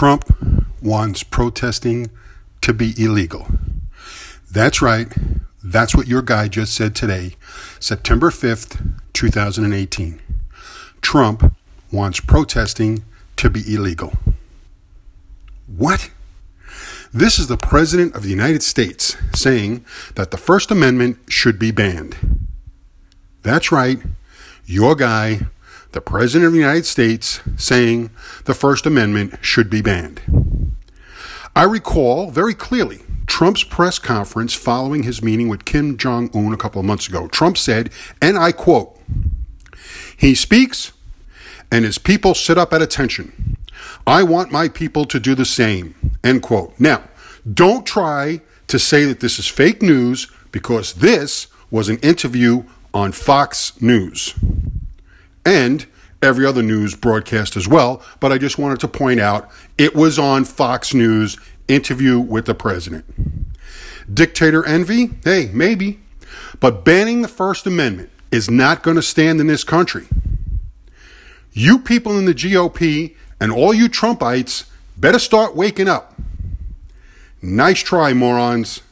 Trump wants protesting to be illegal. That's right. That's what your guy just said today, September 5th, 2018. Trump wants protesting to be illegal. What? This is the President of the United States saying that the First Amendment should be banned. That's right. Your guy, the President of the United States, saying the First Amendment should be banned. I recall very clearly Trump's press conference following his meeting with Kim Jong un a couple of months ago. Trump said, and I quote, He speaks, and his people sit up at attention. I want my people to do the same. End quote. Now, don't try to say that this is fake news because this was an interview on Fox News and every other news broadcast as well. But I just wanted to point out it was on Fox News interview with the president. Dictator envy? Hey, maybe. But banning the First Amendment is not going to stand in this country. You people in the GOP and all you Trumpites better start waking up. Nice try, morons.